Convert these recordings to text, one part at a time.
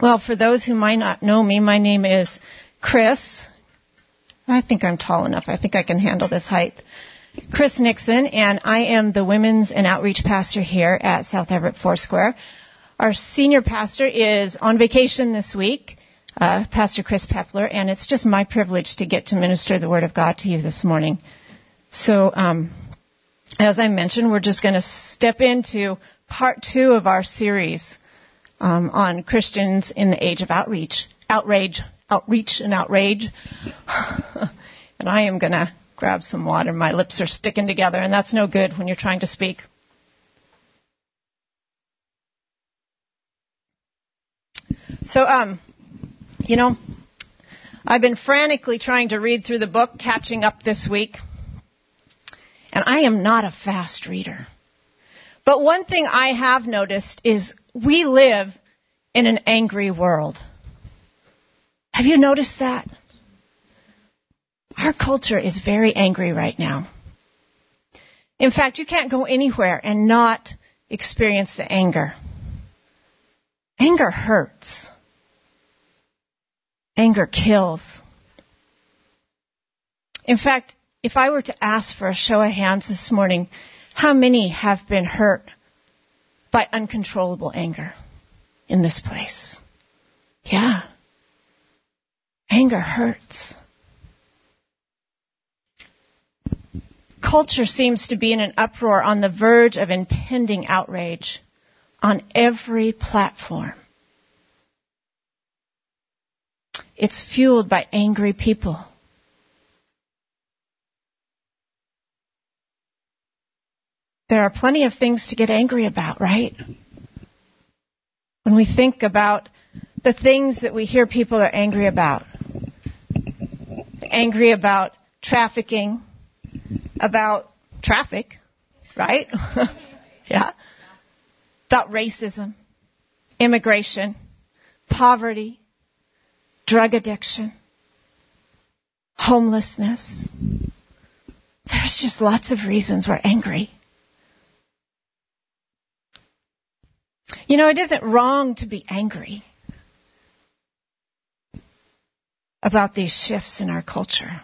Well, for those who might not know me, my name is Chris. I think I'm tall enough. I think I can handle this height. Chris Nixon, and I am the Women's and Outreach Pastor here at South Everett Foursquare. Our senior pastor is on vacation this week, uh, Pastor Chris Pepler, and it's just my privilege to get to minister the Word of God to you this morning. So, um, as I mentioned, we're just going to step into part two of our series um, on Christians in the age of outreach, outrage, outreach, and outrage. and I am going to grab some water. My lips are sticking together, and that's no good when you're trying to speak. So, um, you know, I've been frantically trying to read through the book, catching up this week. And I am not a fast reader. But one thing I have noticed is we live in an angry world. Have you noticed that? Our culture is very angry right now. In fact, you can't go anywhere and not experience the anger. Anger hurts. Anger kills. In fact, if I were to ask for a show of hands this morning, how many have been hurt by uncontrollable anger in this place? Yeah. Anger hurts. Culture seems to be in an uproar on the verge of impending outrage on every platform. It's fueled by angry people. There are plenty of things to get angry about, right? When we think about the things that we hear people are angry about, angry about trafficking, about traffic, right? yeah. About racism, immigration, poverty, drug addiction, homelessness. There's just lots of reasons we're angry. You know, it isn't wrong to be angry about these shifts in our culture.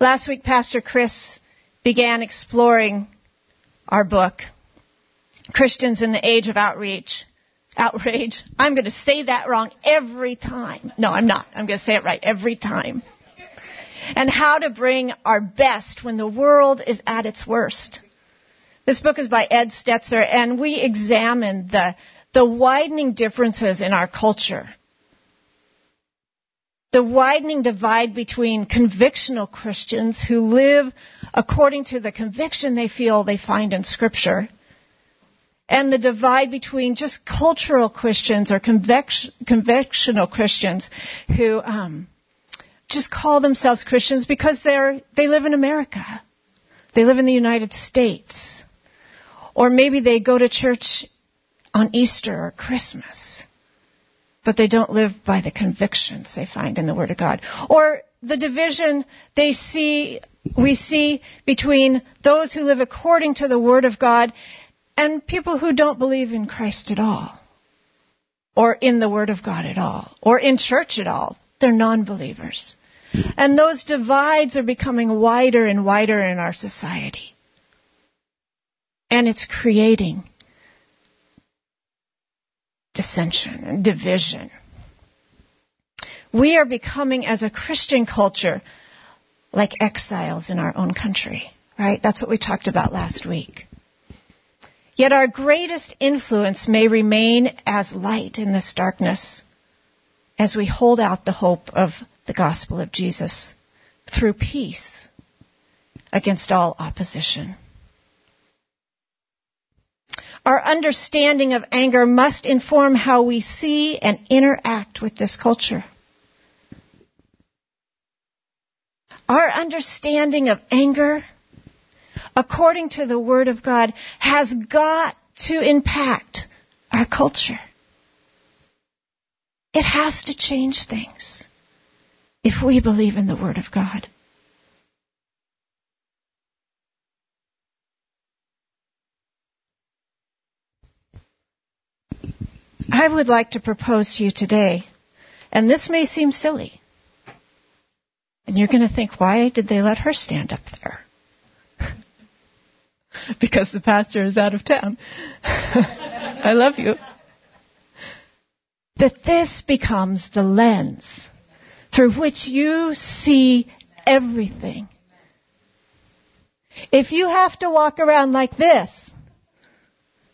Last week, Pastor Chris began exploring our book, Christians in the Age of Outreach. Outrage. I'm going to say that wrong every time. No, I'm not. I'm going to say it right every time. And how to bring our best when the world is at its worst. This book is by Ed Stetzer, and we examine the, the widening differences in our culture. The widening divide between convictional Christians who live according to the conviction they feel they find in Scripture, and the divide between just cultural Christians or convictional Christians who um, just call themselves Christians because they're they live in America, they live in the United States. Or maybe they go to church on Easter or Christmas, but they don't live by the convictions they find in the Word of God. Or the division they see, we see between those who live according to the Word of God and people who don't believe in Christ at all. Or in the Word of God at all. Or in church at all. They're non-believers. And those divides are becoming wider and wider in our society and it's creating dissension and division. We are becoming, as a Christian culture, like exiles in our own country, right? That's what we talked about last week. Yet our greatest influence may remain as light in this darkness as we hold out the hope of the gospel of Jesus through peace against all opposition. Our understanding of anger must inform how we see and interact with this culture. Our understanding of anger, according to the Word of God, has got to impact our culture. It has to change things if we believe in the Word of God. I would like to propose to you today, and this may seem silly, and you're going to think, why did they let her stand up there? because the pastor is out of town. I love you. That this becomes the lens through which you see everything. If you have to walk around like this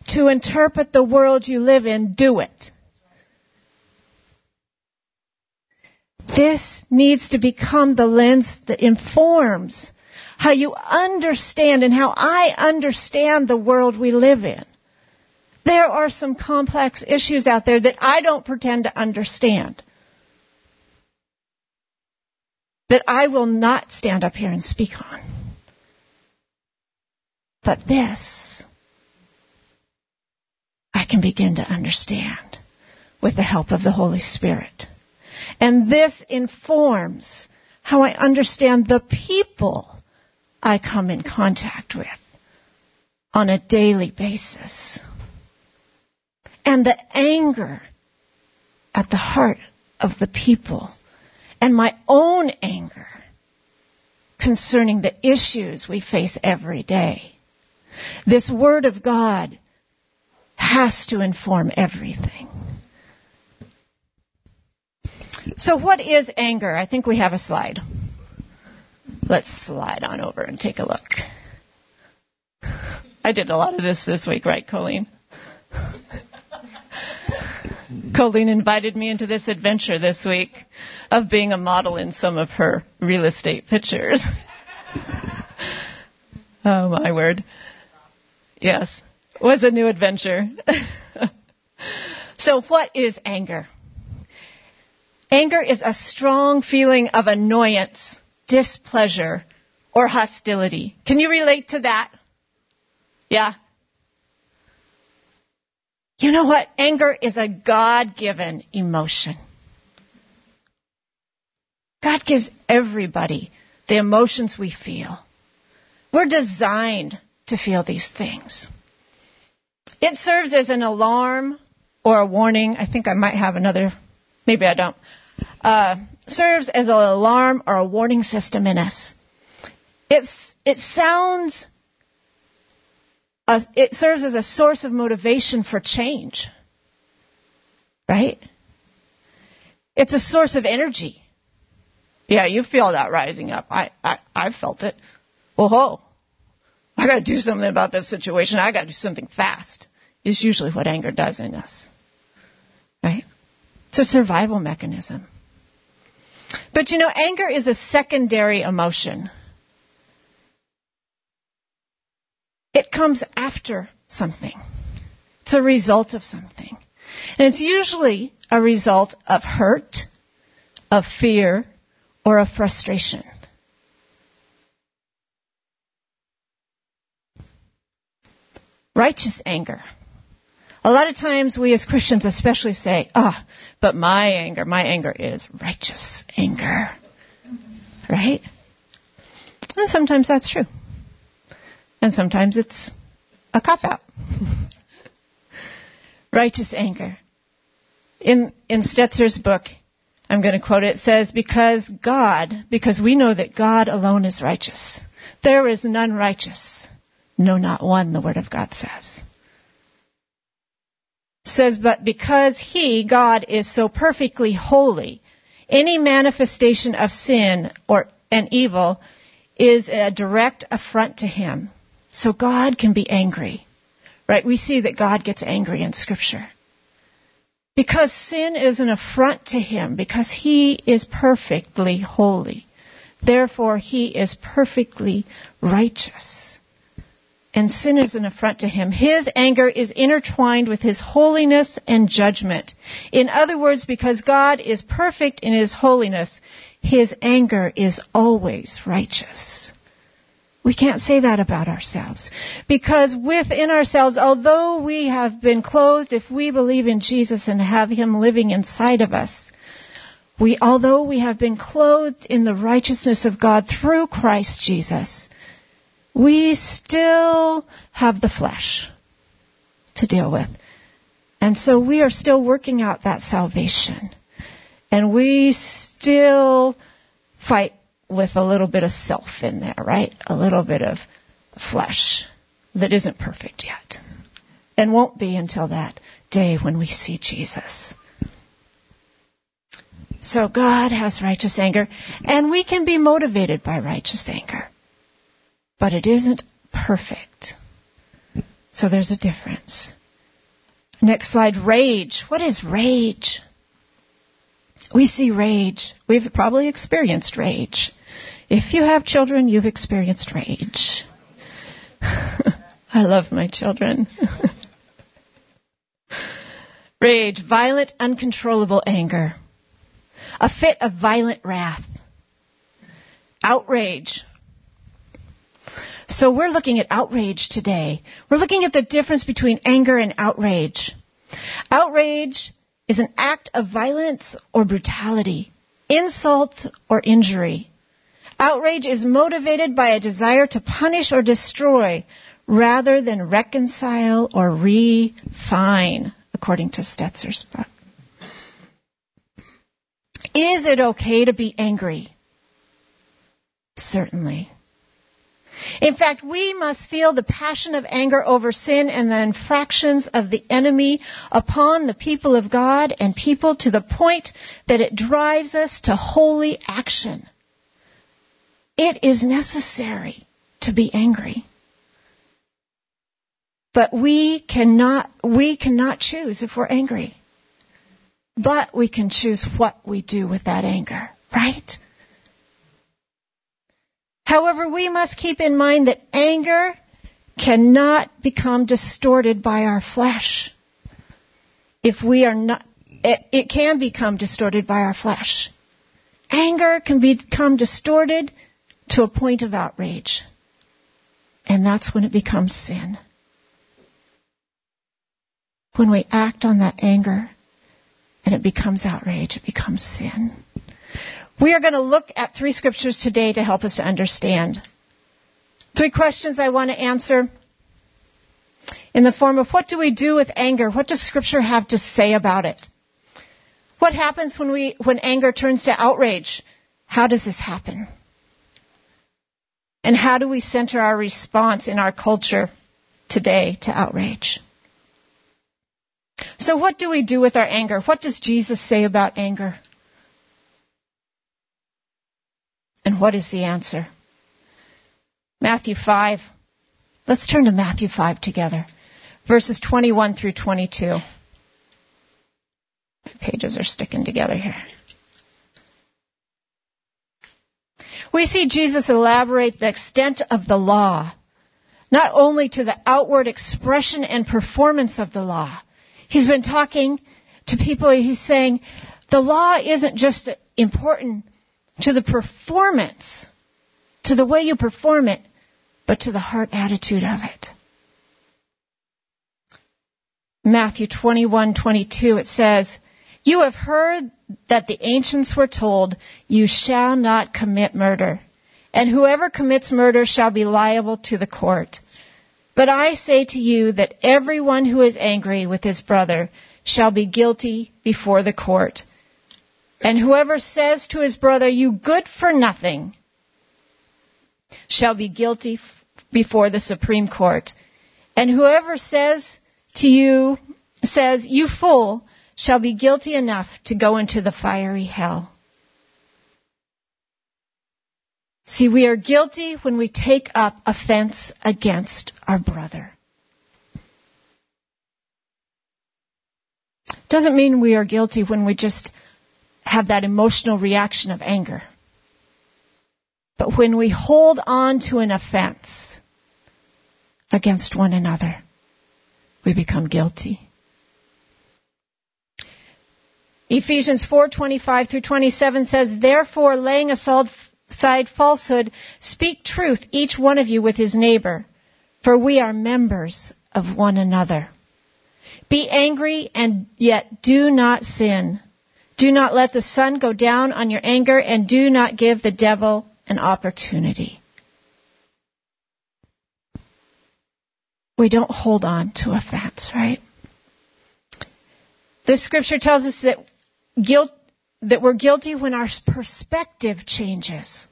to interpret the world you live in, do it. This needs to become the lens that informs how you understand and how I understand the world we live in. There are some complex issues out there that I don't pretend to understand. That I will not stand up here and speak on. But this, can begin to understand with the help of the Holy Spirit. And this informs how I understand the people I come in contact with on a daily basis. And the anger at the heart of the people and my own anger concerning the issues we face every day. This Word of God has to inform everything. So what is anger? I think we have a slide. Let's slide on over and take a look. I did a lot of this this week, right, Colleen? Colleen invited me into this adventure this week of being a model in some of her real estate pictures. oh my word. Yes, was a new adventure. so what is anger? Anger is a strong feeling of annoyance displeasure, or hostility. Can you relate to that? Yeah? You know what? Anger is a God given emotion. God gives everybody the emotions we feel. We're designed to feel these things. It serves as an alarm or a warning. I think I might have another, maybe I don't uh, serves as an alarm or a warning system in us. It's, it sounds, it serves as a source of motivation for change. Right? It's a source of energy. Yeah, you feel that rising up. I, I, I felt it. Whoa, I gotta do something about this situation. I gotta do something fast. Is usually what anger does in us. Right? It's a survival mechanism. But you know, anger is a secondary emotion. It comes after something. It's a result of something. And it's usually a result of hurt, of fear, or of frustration. Righteous anger a lot of times we as Christians especially say, ah, but my anger, my anger is righteous anger. Right? And sometimes that's true. And sometimes it's a cop out. righteous anger. In, in Stetzer's book, I'm going to quote it, it says, because God, because we know that God alone is righteous. There is none righteous. No, not one, the Word of God says It says, but because he, God, is so perfectly holy, any manifestation of sin or an evil is a direct affront to him. So God can be angry. Right? We see that God gets angry in scripture. Because sin is an affront to him, because he is perfectly holy. Therefore, he is perfectly righteous and sin is an affront to him. His anger is intertwined with his holiness and judgment. In other words, because God is perfect in his holiness, his anger is always righteous. We can't say that about ourselves. Because within ourselves, although we have been clothed, if we believe in Jesus and have him living inside of us, we, although we have been clothed in the righteousness of God through Christ Jesus, we still have the flesh to deal with. And so we are still working out that salvation. And we still fight with a little bit of self in there, right? A little bit of flesh that isn't perfect yet. And won't be until that day when we see Jesus. So God has righteous anger, and we can be motivated by righteous anger. But it isn't perfect. So there's a difference. Next slide, rage. What is rage? We see rage. We've probably experienced rage. If you have children, you've experienced rage. I love my children. rage, violent, uncontrollable anger a fit of violent wrath, outrage. So we're looking at outrage today. We're looking at the difference between anger and outrage. Outrage is an act of violence or brutality, insult or injury. Outrage is motivated by a desire to punish or destroy rather than reconcile or refine, according to Stetzer's book. Is it okay to be angry? Certainly. In fact, we must feel the passion of anger over sin and the infractions of the enemy upon the people of God and people to the point that it drives us to holy action. It is necessary to be angry. But we cannot, we cannot choose if we're angry. But we can choose what we do with that anger, right? However, we must keep in mind that anger cannot become distorted by our flesh. If we are not, it, it can become distorted by our flesh. Anger can become distorted to a point of outrage. And that's when it becomes sin. When we act on that anger and it becomes outrage, it becomes sin. We are going to look at three scriptures today to help us to understand. Three questions I want to answer in the form of what do we do with anger? What does scripture have to say about it? What happens when we, when anger turns to outrage? How does this happen? And how do we center our response in our culture today to outrage? So what do we do with our anger? What does Jesus say about anger? And what is the answer? Matthew 5. Let's turn to Matthew 5 together. Verses 21 through 22. My pages are sticking together here. We see Jesus elaborate the extent of the law, not only to the outward expression and performance of the law, He's been talking to people, he's saying, the law isn't just important to the performance, to the way you perform it, but to the heart attitude of it. Matthew 21:22 it says, "You have heard that the ancients were told, you shall not commit murder, and whoever commits murder shall be liable to the court." But I say to you that everyone who is angry with his brother shall be guilty before the court. And whoever says to his brother, you good for nothing, shall be guilty before the Supreme Court. And whoever says to you, says, you fool, shall be guilty enough to go into the fiery hell. See, we are guilty when we take up offense against our brother. Doesn't mean we are guilty when we just have that emotional reaction of anger. But when we hold on to an offense against one another, we become guilty. Ephesians 4:25 through 27 says, "Therefore, laying aside falsehood, speak truth, each one of you with his neighbor, for we are members of one another. Be angry and yet do not sin. Do not let the sun go down on your anger and do not give the devil an opportunity. We don't hold on to offense, right? The scripture tells us that guilt, that we're guilty when our perspective changes.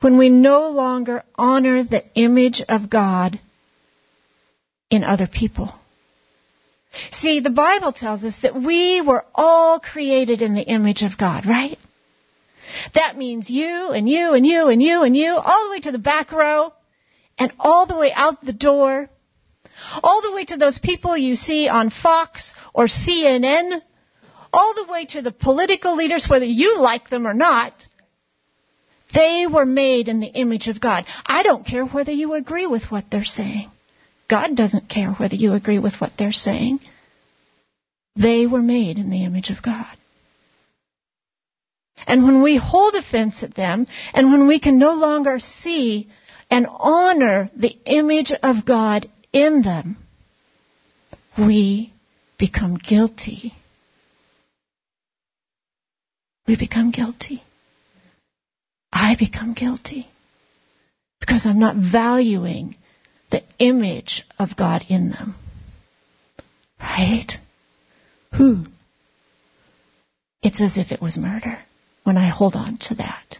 When we no longer honor the image of God in other people. See, the Bible tells us that we were all created in the image of God, right? That means you and you and you and you and you, all the way to the back row and all the way out the door all the way to those people you see on Fox or CNN, all the way to the political leaders, whether you like them or not. They were made in the image of God. I don't care whether you agree with what they're saying. God doesn't care whether you agree with what they're saying. They were made in the image of God. And when we hold offense at them, and when we can no longer see and honor the image of God in them, we become guilty. We become guilty. I become guilty because I'm not valuing the image of God in them. Right? Who? It's as if it was murder when I hold on to that.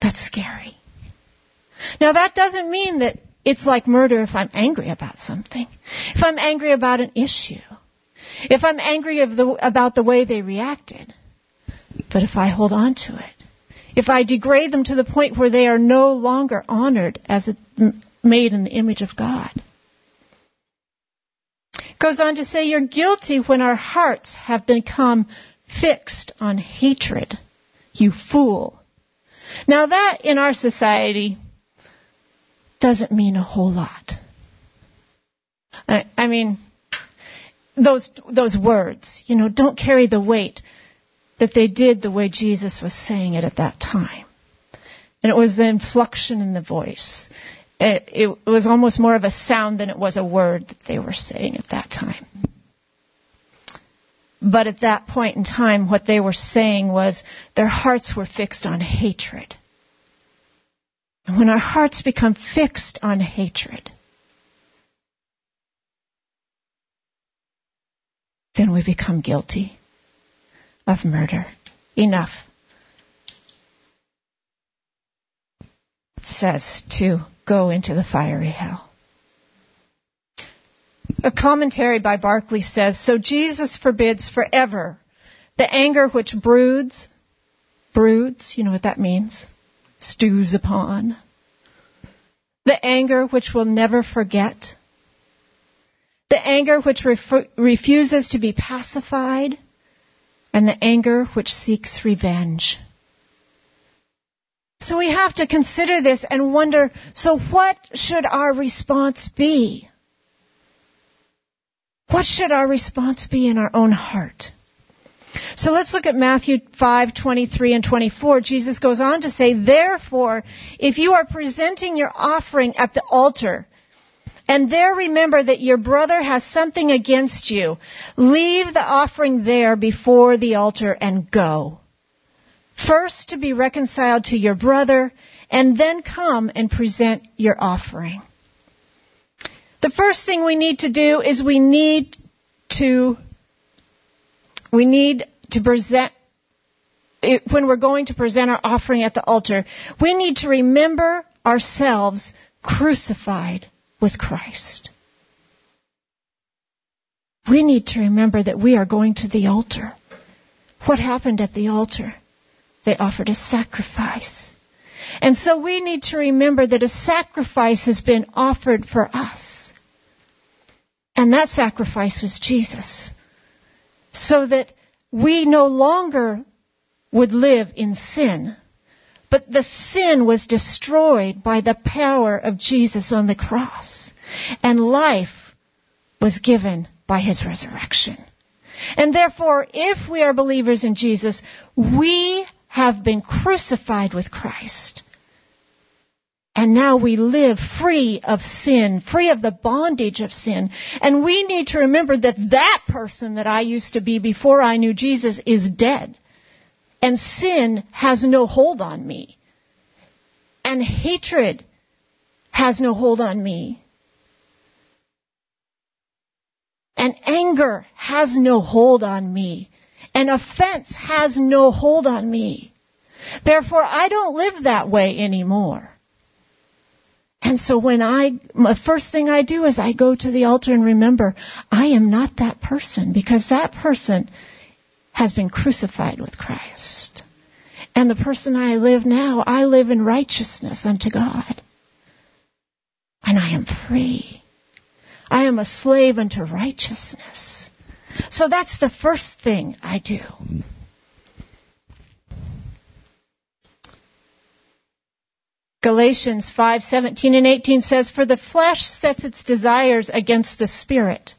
That's scary. Now that doesn't mean that it's like murder if I'm angry about something. If I'm angry about an issue. If I'm angry the, about the way they reacted. But if I hold on to it. If I degrade them to the point where they are no longer honored as a, made in the image of God. Goes on to say, you're guilty when our hearts have become fixed on hatred. You fool. Now that in our society doesn't mean a whole lot. I, I mean, those, those words, you know, don't carry the weight that they did the way Jesus was saying it at that time. And it was the inflection in the voice. It, it, was almost more of a sound than it was a word that they were saying at that time. But at that point in time, what they were saying was their hearts were fixed on hatred. And when our hearts become fixed on hatred, then we become guilty of murder. Enough. It says to go into the fiery hell. A commentary by Barclay says, so Jesus forbids forever the anger which broods, broods, you know what that means? stews upon, the anger which will never forget, the anger which ref- refuses to be pacified, and the anger which seeks revenge. So we have to consider this and wonder, so what should our response be? What should our response be in our own heart? So let's look at Matthew 5, 23 and 24. Jesus goes on to say, Therefore, if you are presenting your offering at the altar, and there remember that your brother has something against you, leave the offering there before the altar and go. First to be reconciled to your brother, and then come and present your offering. The first thing we need to do is we need to we need to present, when we're going to present our offering at the altar, we need to remember ourselves crucified with Christ. We need to remember that we are going to the altar. What happened at the altar? They offered a sacrifice. And so we need to remember that a sacrifice has been offered for us. And that sacrifice was Jesus. So that we no longer would live in sin. But the sin was destroyed by the power of Jesus on the cross. And life was given by his resurrection. And therefore, if we are believers in Jesus, we have been crucified with Christ. And now we live free of sin, free of the bondage of sin. And we need to remember that that person that I used to be before I knew Jesus is dead. And sin has no hold on me. And hatred has no hold on me. And anger has no hold on me. An offense has no hold on me. Therefore, I don't live that way anymore. And so when I, the first thing I do is I go to the altar and remember, I am not that person because that person has been crucified with Christ. And the person I live now, I live in righteousness unto God. And I am free. I am a slave unto righteousness. So that's the first thing I do. Galatians 5:17 and 18 says for the flesh sets its desires against the spirit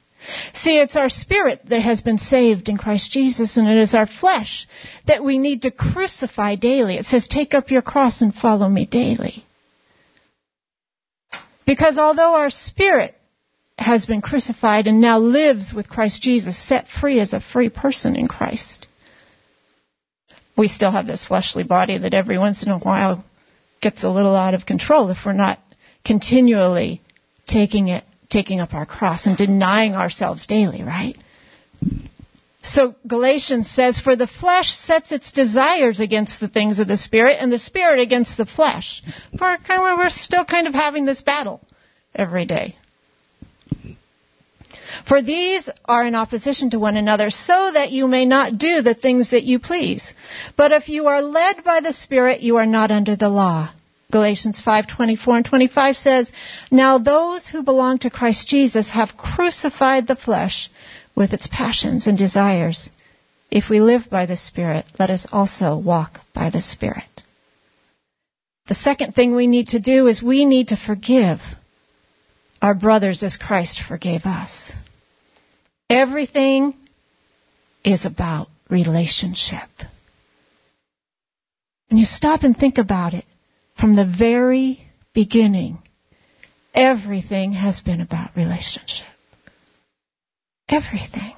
See, it's our spirit that has been saved in Christ Jesus, and it is our flesh that we need to crucify daily. It says, Take up your cross and follow me daily. Because although our spirit has been crucified and now lives with Christ Jesus, set free as a free person in Christ, we still have this fleshly body that every once in a while gets a little out of control if we're not continually taking it taking up our cross and denying ourselves daily, right? So Galatians says, For the flesh sets its desires against the things of the Spirit, and the Spirit against the flesh. For we're still kind of having this battle every day. For these are in opposition to one another, so that you may not do the things that you please. But if you are led by the Spirit, you are not under the law. Galatians 5:24 and 25 says, "Now those who belong to Christ Jesus have crucified the flesh with its passions and desires. If we live by the Spirit, let us also walk by the Spirit." The second thing we need to do is we need to forgive our brothers as Christ forgave us. Everything is about relationship. When you stop and think about it, from the very beginning, everything has been about relationship. Everything.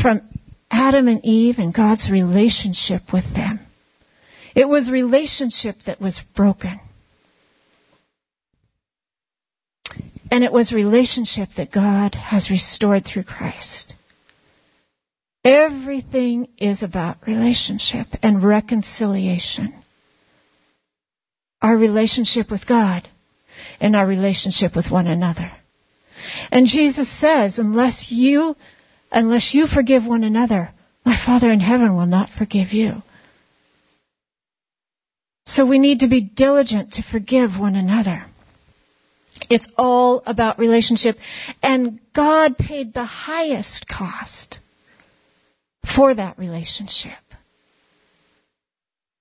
From Adam and Eve and God's relationship with them. It was relationship that was broken. And it was relationship that God has restored through Christ. Everything is about relationship and reconciliation. Our relationship with God and our relationship with one another. And Jesus says, unless you, unless you forgive one another, my Father in heaven will not forgive you. So we need to be diligent to forgive one another. It's all about relationship. And God paid the highest cost for that relationship.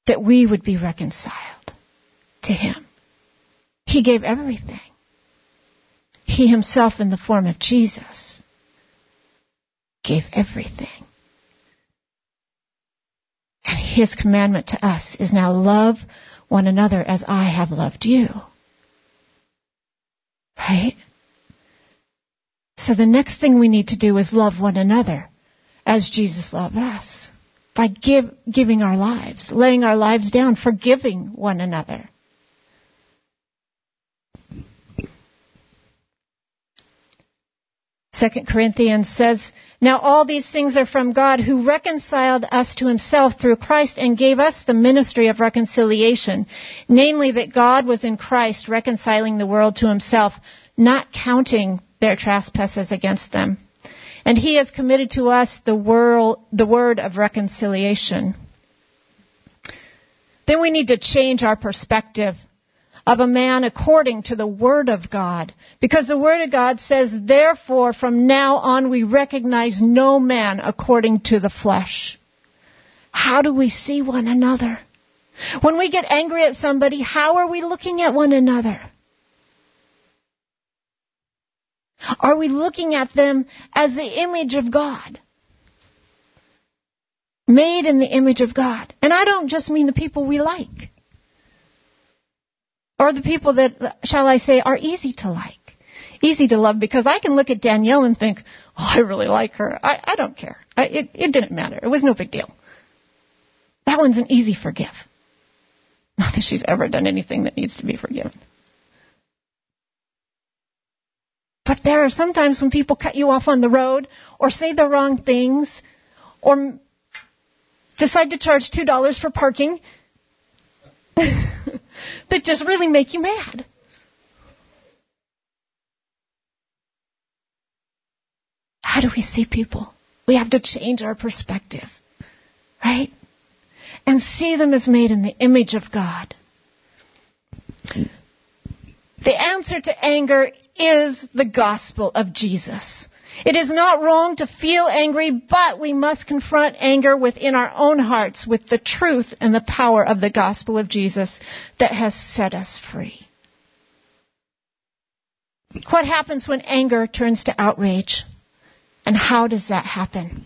That we would be reconciled to Him. He gave everything. He Himself, in the form of Jesus, gave everything. And His commandment to us is now love one another as I have loved you. Right? So the next thing we need to do is love one another as Jesus loved us by give, giving our lives, laying our lives down, forgiving one another. Second Corinthians says, Now all these things are from God who reconciled us to himself through Christ and gave us the ministry of reconciliation, namely that God was in Christ reconciling the world to himself, not counting their trespasses against them and he has committed to us the, world, the word of reconciliation. Then we need to change our perspective of a man according to the Word of God. Because the Word of God says, therefore, from now on we recognize no man according to the flesh. How do we see one another? When we get angry at somebody, how are we looking at one another? Are we looking at them as the image of God? Made in the image of God. And I don't just mean the people we like. Or the people that, shall I say, are easy to like. Easy to love because I can look at Danielle and think, oh, I really like her. I, I don't care. I, it, it didn't matter. It was no big deal. That one's an easy forgive. Not that she's ever done anything that needs to be forgiven. But there are sometimes when people cut you off on the road or say the wrong things or decide to charge $2 for parking that just really make you mad. How do we see people? We have to change our perspective, right? And see them as made in the image of God. The answer to anger is the gospel of Jesus. It is not wrong to feel angry, but we must confront anger within our own hearts with the truth and the power of the gospel of Jesus that has set us free. What happens when anger turns to outrage? And how does that happen?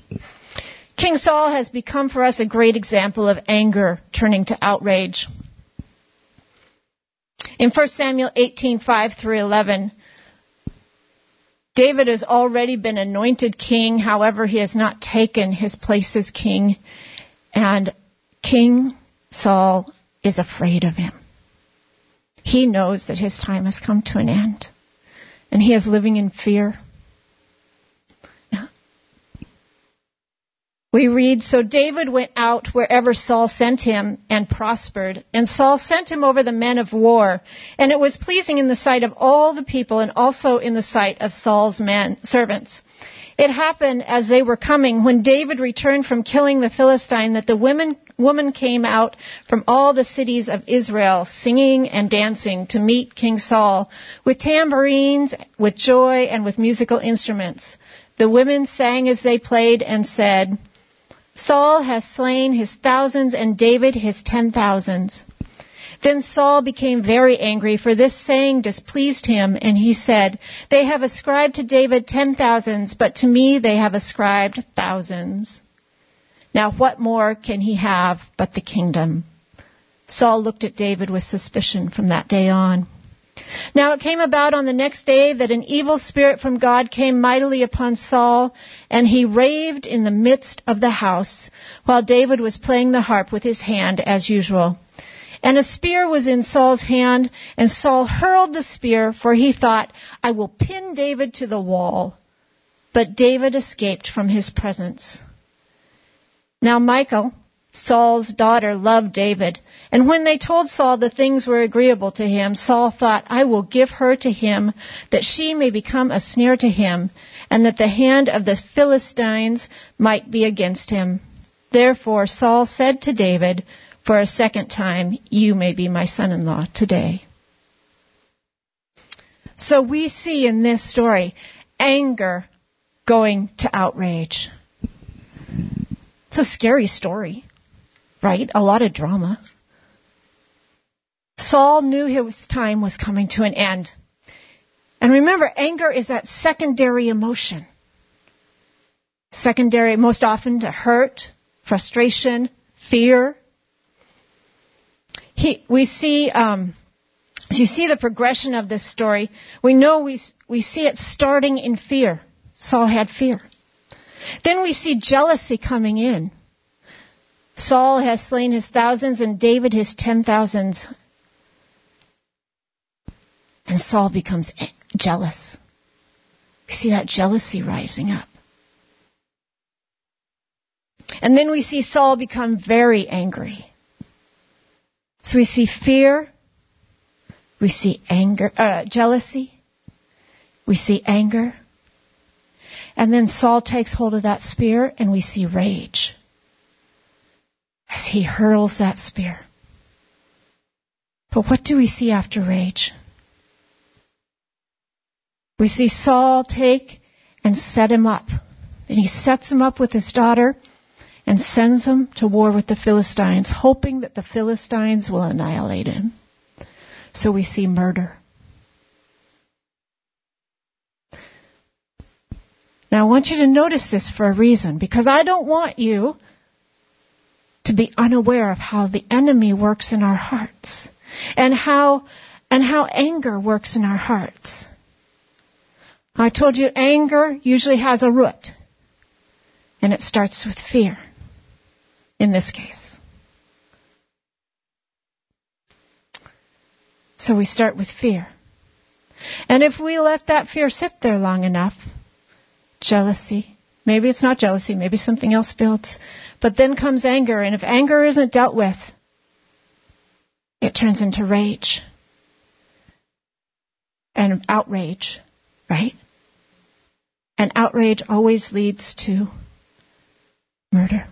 King Saul has become for us a great example of anger turning to outrage. In 1 Samuel 18:5 through 11, David has already been anointed king, however, he has not taken his place as king, and King Saul is afraid of him. He knows that his time has come to an end, and he is living in fear. We read, So David went out wherever Saul sent him and prospered. And Saul sent him over the men of war. And it was pleasing in the sight of all the people and also in the sight of Saul's men, servants. It happened as they were coming when David returned from killing the Philistine that the women, woman came out from all the cities of Israel singing and dancing to meet King Saul with tambourines, with joy, and with musical instruments. The women sang as they played and said, Saul has slain his thousands and David his ten thousands. Then Saul became very angry, for this saying displeased him, and he said, They have ascribed to David ten thousands, but to me they have ascribed thousands. Now what more can he have but the kingdom? Saul looked at David with suspicion from that day on. Now it came about on the next day that an evil spirit from God came mightily upon Saul, and he raved in the midst of the house, while David was playing the harp with his hand as usual. And a spear was in Saul's hand, and Saul hurled the spear, for he thought, I will pin David to the wall. But David escaped from his presence. Now Michal, Saul's daughter loved David. And when they told Saul the things were agreeable to him, Saul thought, I will give her to him, that she may become a snare to him, and that the hand of the Philistines might be against him. Therefore Saul said to David, for a second time, you may be my son-in-law today. So we see in this story anger going to outrage. It's a scary story right? A lot of drama. Saul knew his time was coming to an end. And remember, anger is that secondary emotion. Secondary, most often to hurt, frustration, fear. He, we see, um, as you see the progression of this story, we know we, we see it starting in fear. Saul had fear. Then we see jealousy coming in. Saul has slain his thousands and David his ten thousands. And Saul becomes jealous. We see that jealousy rising up. And then we see Saul become very angry. So we see fear, we see anger, uh, jealousy, we see anger, and then Saul takes hold of that spear and we see rage as he hurls that spear. But what do we see after rage? We see Saul take and set him up. And he sets him up with his daughter and sends him to war with the Philistines, hoping that the Philistines will annihilate him. So we see murder. Now I want you to notice this for a reason, because I don't want you to be unaware of how the enemy works in our hearts and how and how anger works in our hearts. I told you anger usually has a root and it starts with fear in this case. So we start with fear. And if we let that fear sit there long enough, jealousy, maybe it's not jealousy, maybe something else builds, but then comes anger, and if anger isn't dealt with, it turns into rage and outrage, right? And outrage always leads to murder.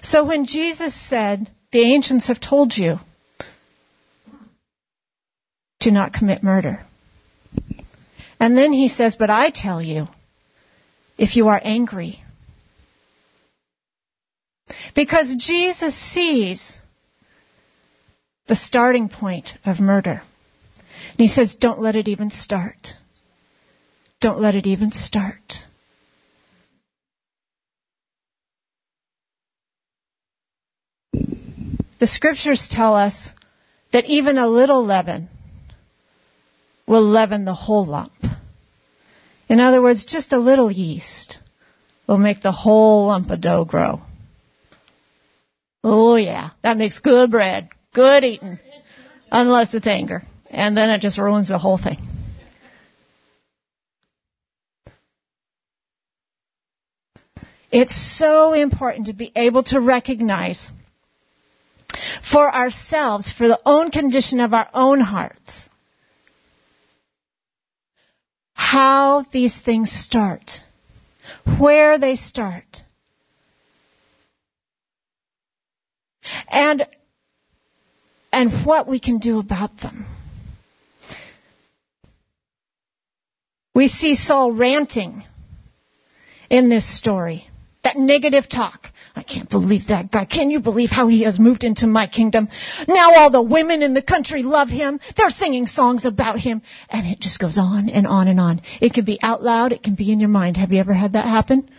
So when Jesus said, the ancients have told you, do not commit murder. And then he says, but I tell you, if you are angry, because Jesus sees the starting point of murder. And he says, don't let it even start. Don't let it even start. The scriptures tell us that even a little leaven will leaven the whole lump. In other words, just a little yeast will make the whole lump of dough grow. Oh yeah, that makes good bread, good eating, unless it's anger. And then it just ruins the whole thing. It's so important to be able to recognize for ourselves, for the own condition of our own hearts, how these things start, where they start. And, and what we can do about them. We see Saul ranting in this story. That negative talk. I can't believe that guy. Can you believe how he has moved into my kingdom? Now all the women in the country love him. They're singing songs about him. And it just goes on and on and on. It can be out loud. It can be in your mind. Have you ever had that happen?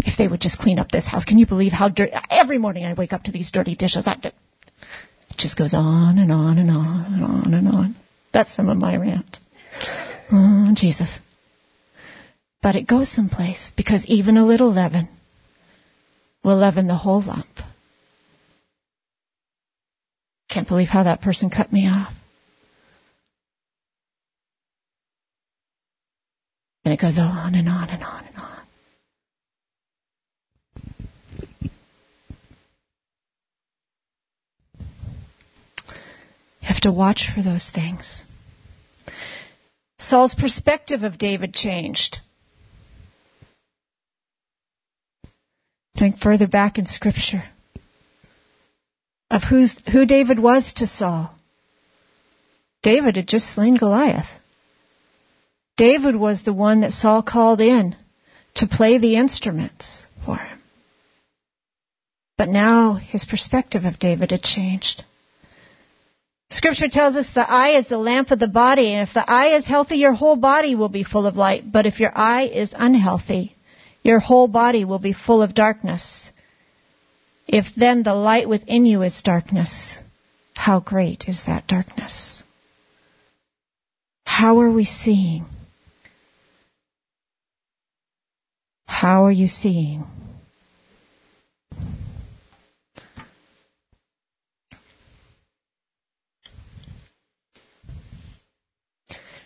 If they would just clean up this house. Can you believe how dirty? Every morning I wake up to these dirty dishes. it just goes on and on and on and on and on. That's some of my rant. Oh, Jesus. But it goes someplace because even a little leaven will leaven the whole lump. Can't believe how that person cut me off. And it goes on and on and on and on. You have to watch for those things. Saul's perspective of David changed. Think further back in Scripture of who's, who David was to Saul. David had just slain Goliath. David was the one that Saul called in to play the instruments for him. But now his perspective of David had changed. Scripture tells us the eye is the lamp of the body, and if the eye is healthy, your whole body will be full of light. But if your eye is unhealthy, your whole body will be full of darkness. If then the light within you is darkness, how great is that darkness? How are we seeing? How are you seeing?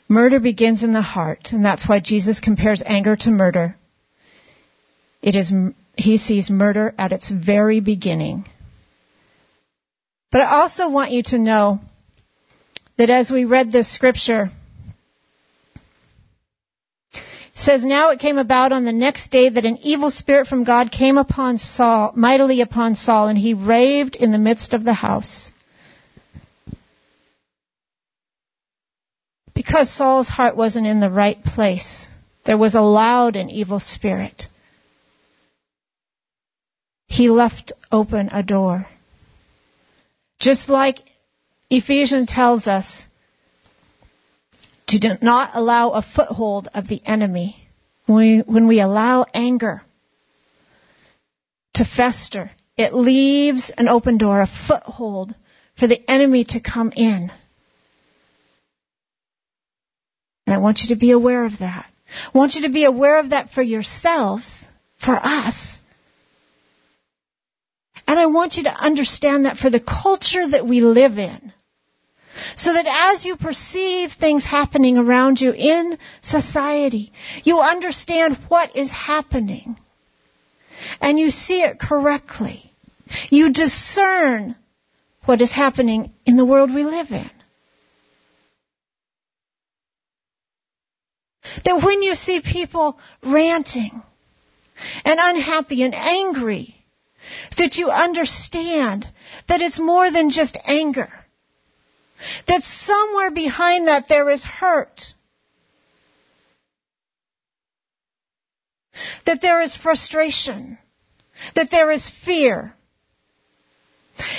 Murder begins in the heart, and that's why Jesus compares anger to murder. It is, he sees murder at its very beginning. But I also want you to know that as we read this scripture, says, Now it came about on the next day that an evil spirit from God came upon Saul, mightily upon Saul, and he raved in the midst of the house. Because Saul's heart wasn't in the right place, there was a loud and evil spirit he left open a door. Just like Ephesians tells us to not allow a foothold of the enemy. When we, when we allow anger to fester, it leaves an open door, a foothold for the enemy to come in. And I want you to be aware of that. I want you to be aware of that for yourselves, for us, and I want you to understand that for the culture that we live in, So that as you perceive things happening around you in society, you understand what is happening. And you see it correctly. You discern what is happening in the world we live in. That when you see people ranting and unhappy and angry, that you understand that it's more than just anger. That somewhere behind that there is hurt. That there is frustration. That there is fear.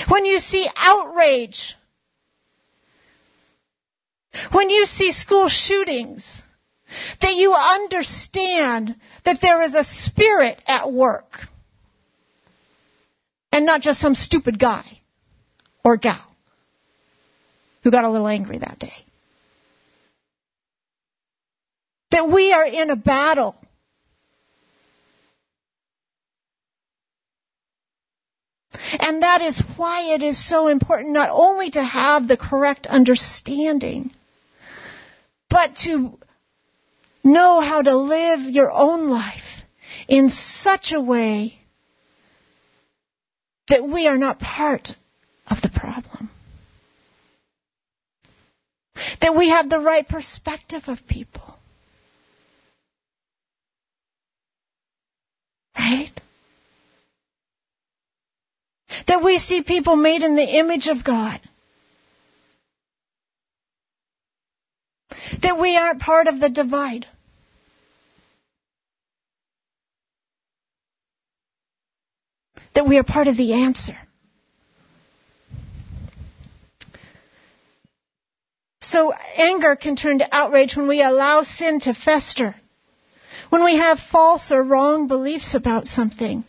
When you see outrage. When you see school shootings. That you understand that there is a spirit at work and not just some stupid guy or gal who got a little angry that day. That we are in a battle. And that is why it is so important not only to have the correct understanding, but to know how to live your own life in such a way that we are not part of the problem. That we have the right perspective of people. Right? That we see people made in the image of God. That we aren't part of the divide. That we are part of the answer. So anger can turn to outrage when we allow sin to fester. When we have false or wrong beliefs about something.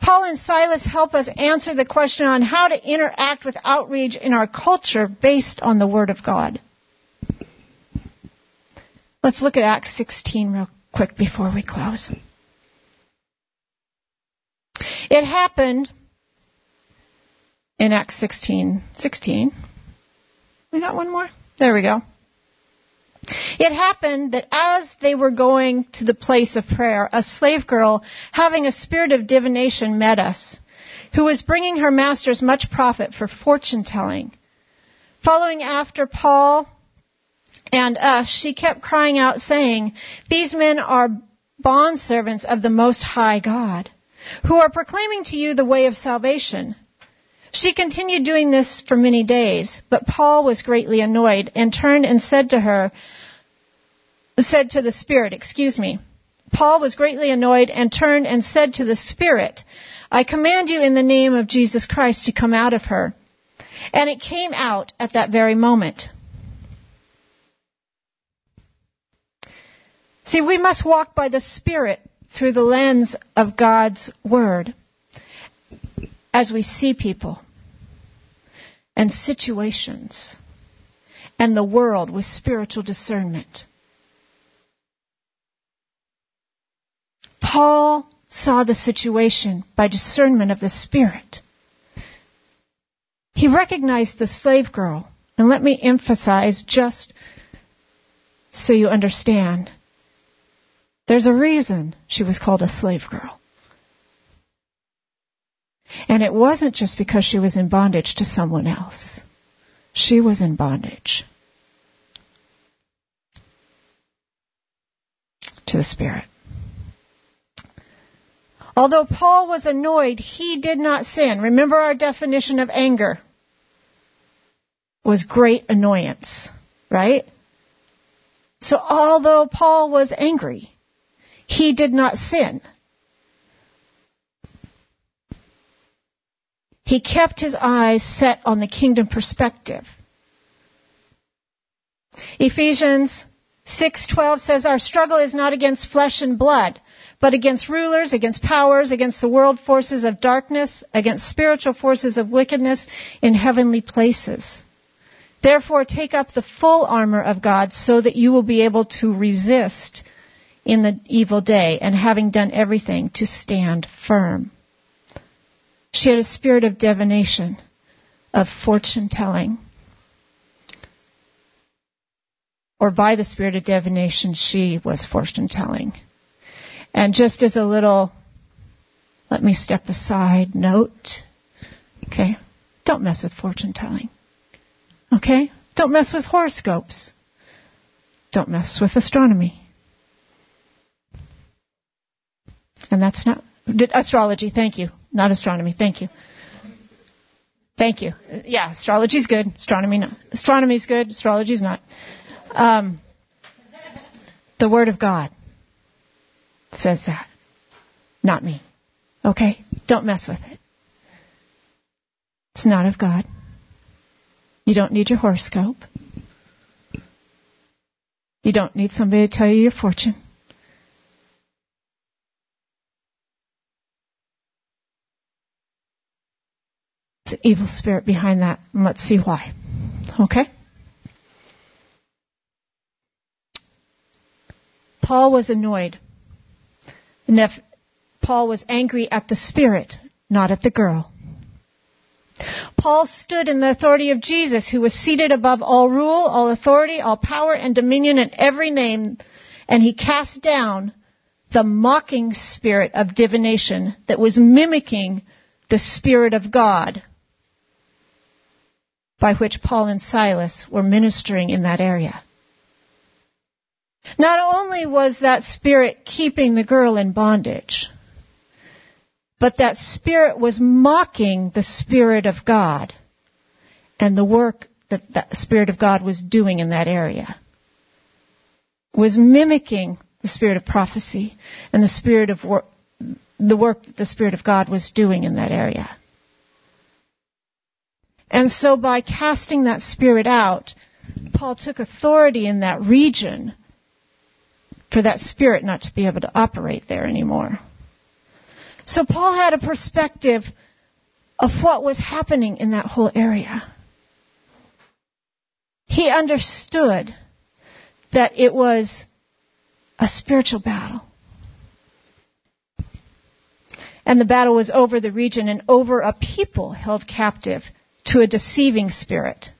Paul and Silas help us answer the question on how to interact with outrage in our culture based on the Word of God. Let's look at Acts 16 real quick before we close. It happened in Acts 16. 16. We got one more? There we go. It happened that as they were going to the place of prayer, a slave girl having a spirit of divination met us, who was bringing her masters much profit for fortune telling. Following after Paul and us, she kept crying out saying, These men are bondservants of the Most High God who are proclaiming to you the way of salvation. She continued doing this for many days, but Paul was greatly annoyed and turned and said to her, said to the Spirit, excuse me. Paul was greatly annoyed and turned and said to the Spirit, I command you in the name of Jesus Christ to come out of her. And it came out at that very moment. See, we must walk by the Spirit through the lens of God's Word as we see people and situations and the world with spiritual discernment. Paul saw the situation by discernment of the Spirit. He recognized the slave girl, and let me emphasize just so you understand there's a reason she was called a slave girl. And it wasn't just because she was in bondage to someone else. She was in bondage to the Spirit. Although Paul was annoyed, he did not sin. Remember our definition of anger was great annoyance, right? So although Paul was angry, he did not sin. He kept his eyes set on the kingdom perspective. Ephesians 6:12 says our struggle is not against flesh and blood, but against rulers, against powers, against the world forces of darkness, against spiritual forces of wickedness in heavenly places. Therefore take up the full armor of God so that you will be able to resist in the evil day, and having done everything to stand firm. She had a spirit of divination. of fortune telling. Or by the spirit of divination, she was fortune telling. And just as a little, let me step aside note, okay, don't mess with fortune telling. Okay? Don't mess with horoscopes. Don't mess with astronomy. And that's not astrology. Thank you. Not astronomy. Thank you. Thank you. Yeah, astrology's good. Astronomy not. Astronomy's good. Astrology's not. Um, the Word of God says that. Not me. Okay? Don't mess with it. It's not of God. You don't need your horoscope. You don't need somebody to tell you your fortune. It's an evil spirit behind that, and let's see why. Okay? Paul was annoyed. Paul was angry at the spirit, not at the girl. Paul stood in the authority of Jesus, who was seated above all rule, all authority, all power and dominion and every name, and he cast down the mocking spirit of divination that was mimicking the Spirit of God by which Paul and Silas were ministering in that area. Not only was that spirit keeping the girl in bondage, but that spirit was mocking the Spirit of God and the work that the Spirit of God was doing in that area. Was mimicking the spirit of prophecy and the spirit of work, the work that the Spirit of God was doing in that area. And so by casting that spirit out, Paul took authority in that region for that spirit not to be able to operate there anymore. So Paul had a perspective of what was happening in that whole area. He understood that it was a spiritual battle. And the battle was over the region and over a people held captive to a deceiving spirit,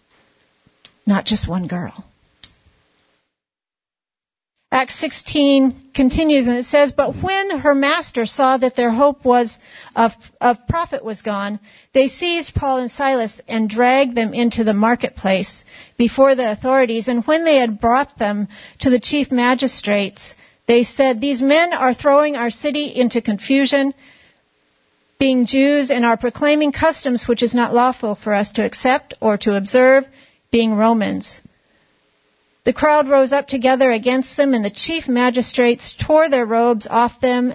not just one girl. Acts 16 continues and it says, But when her master saw that their hope was of, of profit was gone, they seized Paul and Silas and dragged them into the marketplace before the authorities. And when they had brought them to the chief magistrates, they said, These men are throwing our city into confusion being Jews and are proclaiming customs which is not lawful for us to accept or to observe, being Romans. The crowd rose up together against them, and the chief magistrates tore their robes off them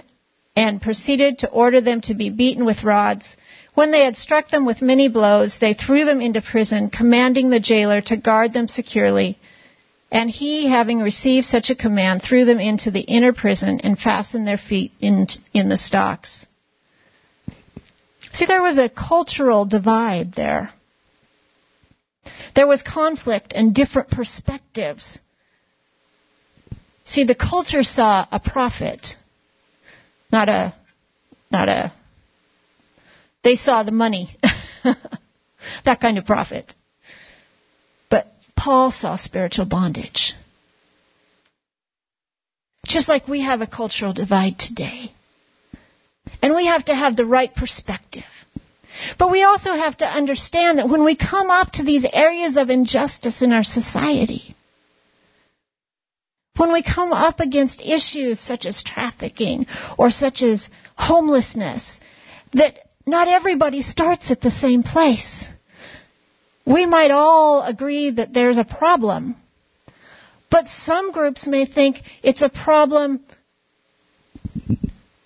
and proceeded to order them to be beaten with rods. When they had struck them with many blows, they threw them into prison, commanding the jailer to guard them securely. And he, having received such a command, threw them into the inner prison and fastened their feet in, in the stocks. See, there was a cultural divide there. There was conflict and different perspectives. See, the culture saw a prophet, not a, not a, they saw the money. that kind of profit. But Paul saw spiritual bondage. Just like we have a cultural divide today. And we have to have the right perspective. But we also have to understand that when we come up to these areas of injustice in our society, when we come up against issues such as trafficking or such as homelessness, that not everybody starts at the same place. We might all agree that there's a problem, but some groups may think it's a problem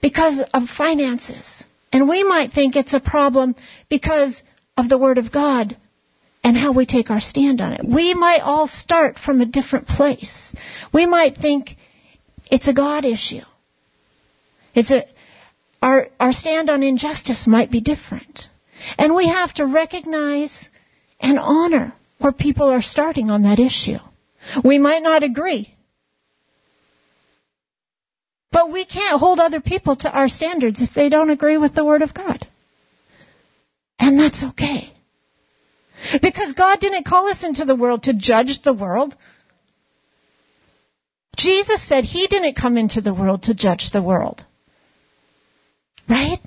because of finances. And we might think it's a problem because of the Word of God and how we take our stand on it. We might all start from a different place. We might think it's a God issue. It's a, our, our stand on injustice might be different. And we have to recognize and honor where people are starting on that issue. We might not agree. But we can't hold other people to our standards if they don't agree with the Word of God. And that's okay. Because God didn't call us into the world to judge the world. Jesus said he didn't come into the world to judge the world. Right?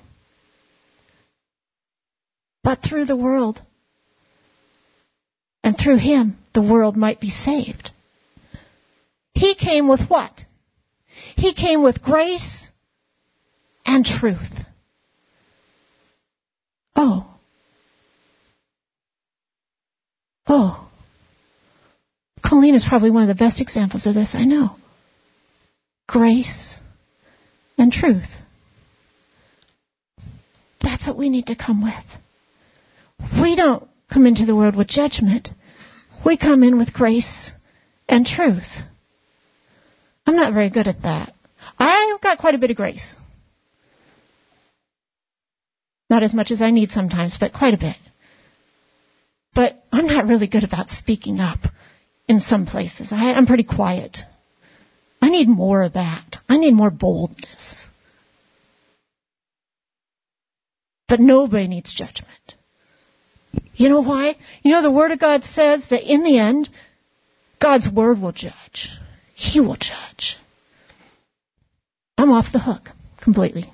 But through the world and through him, the world might be saved. He came with what? He came with grace and truth. Oh. Oh. Colleen is probably one of the best examples of this, I know. Grace and truth. That's what we need to come with. We don't come into the world with judgment. We come in with grace and truth. I'm not very good at that. I've got quite a bit of grace. Not as much as I need sometimes, but quite a bit. But I'm not really good about speaking up in some places. I, I'm pretty quiet. I need more of that. I need more boldness. But nobody needs judgment. You know why? You know, the Word of God says that in the end, God's Word will judge. He will judge. I'm off the hook completely.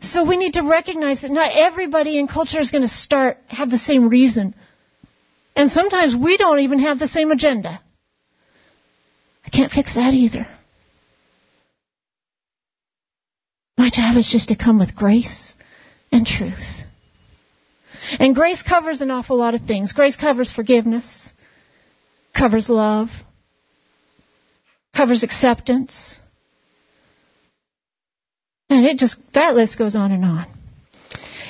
So we need to recognize that not everybody in culture is going to start, have the same reason. And sometimes we don't even have the same agenda. I can't fix that either. My job is just to come with grace and truth. And grace covers an awful lot of things. Grace covers forgiveness, covers love, covers acceptance. And it just, that list goes on and on.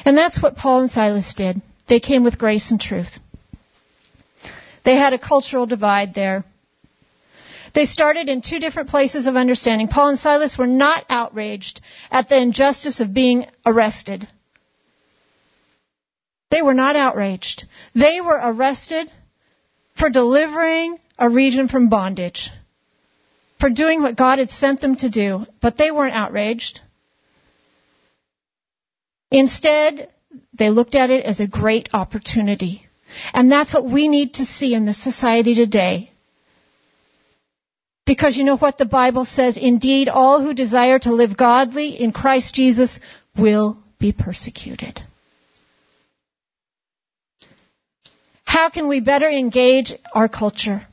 And that's what Paul and Silas did. They came with grace and truth. They had a cultural divide there. They started in two different places of understanding. Paul and Silas were not outraged at the injustice of being arrested. They were not outraged. They were arrested for delivering a region from bondage, for doing what God had sent them to do, but they weren't outraged. Instead, they looked at it as a great opportunity. And that's what we need to see in this society today. Because you know what the Bible says? Indeed, all who desire to live godly in Christ Jesus will be persecuted. How can we better engage our culture?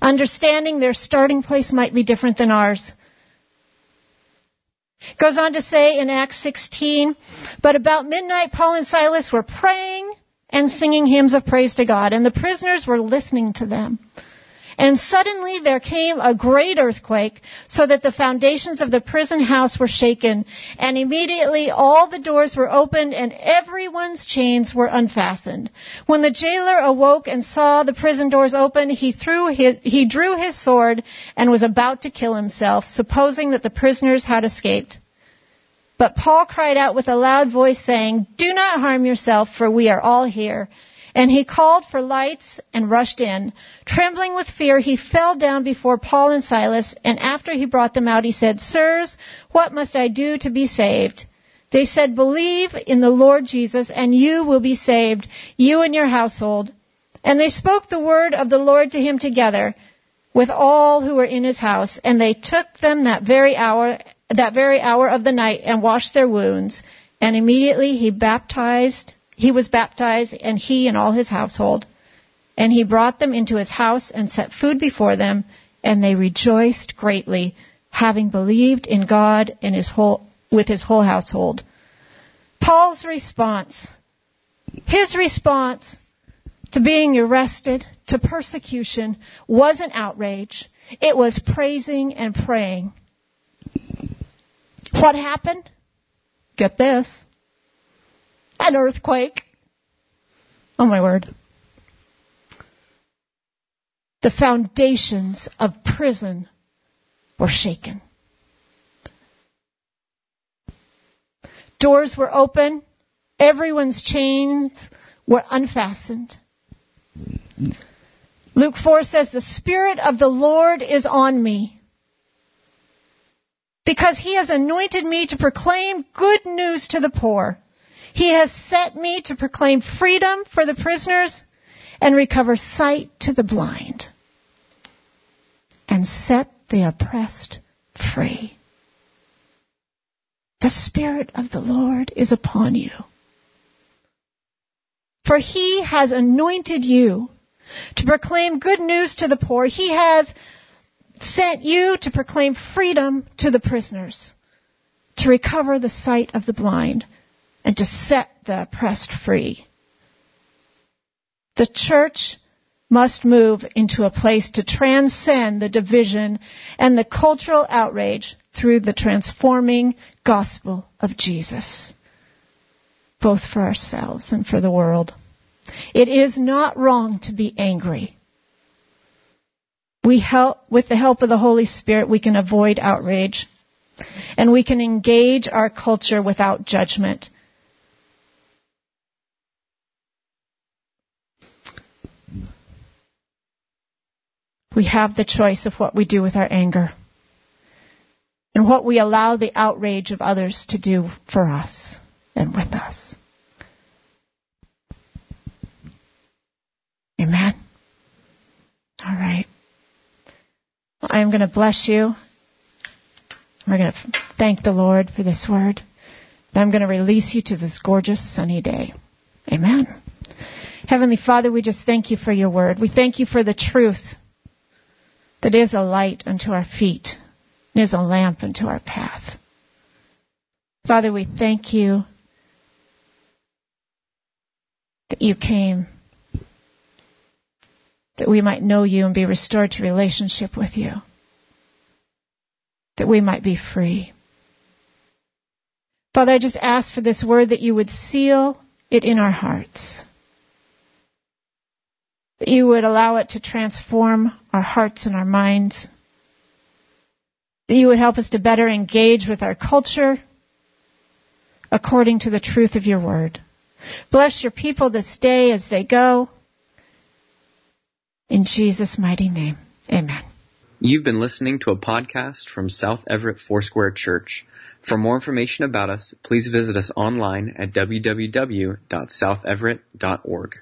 Understanding their starting place might be different than ours. Goes on to say in Acts 16, but about midnight Paul and Silas were praying and singing hymns of praise to God, and the prisoners were listening to them. And suddenly there came a great earthquake, so that the foundations of the prison house were shaken, and immediately all the doors were opened and everyone's chains were unfastened. When the jailer awoke and saw the prison doors open, he threw his, he drew his sword and was about to kill himself, supposing that the prisoners had escaped. But Paul cried out with a loud voice saying, Do not harm yourself, for we are all here. And he called for lights and rushed in. Trembling with fear, he fell down before Paul and Silas, and after he brought them out, he said, Sirs, what must I do to be saved? They said, Believe in the Lord Jesus, and you will be saved, you and your household. And they spoke the word of the Lord to him together with all who were in his house, and they took them that very hour, that very hour of the night, and washed their wounds. And immediately he baptized he was baptized, and he and all his household. And he brought them into his house and set food before them, and they rejoiced greatly, having believed in God and his whole, with his whole household. Paul's response, his response to being arrested, to persecution, wasn't outrage. It was praising and praying. What happened? Get this an earthquake. Oh my word. The foundations of prison were shaken. Doors were open. Everyone's chains were unfastened. Luke 4 says, The Spirit of the Lord is on me because he has anointed me to proclaim good news to the poor. He has set me to proclaim freedom for the prisoners and recover sight to the blind and set the oppressed free. The Spirit of the Lord is upon you. For he has anointed you to proclaim good news to the poor. He has sent you to proclaim freedom to the prisoners, to recover the sight of the blind, and to set the oppressed free. The church must move into a place to transcend the division and the cultural outrage through the transforming gospel of Jesus, both for ourselves and for the world. It is not wrong to be angry. We help, with the help of the Holy Spirit, we can avoid outrage and we can engage our culture without judgment. We have the choice of what we do with our anger and what we allow the outrage of others to do for us and with us. Amen. All right. I am going to bless you. We're going to thank the Lord for this word. I'm going to release you to this gorgeous sunny day. Amen. Heavenly Father, we just thank you for your word. We thank you for the truth that is a light unto our feet and is a lamp unto our path. Father, we thank you that you came that we might know you and be restored to relationship with you, that we might be free. Father, I just ask for this word that you would seal it in our hearts, that you would allow it to transform our hearts and our minds, that you would help us to better engage with our culture according to the truth of your word. Bless your people this day as they go. In Jesus' mighty name, amen. You've been listening to a podcast from South Everett Foursquare Church. For more information about us, please visit us online at www.southeverett.org.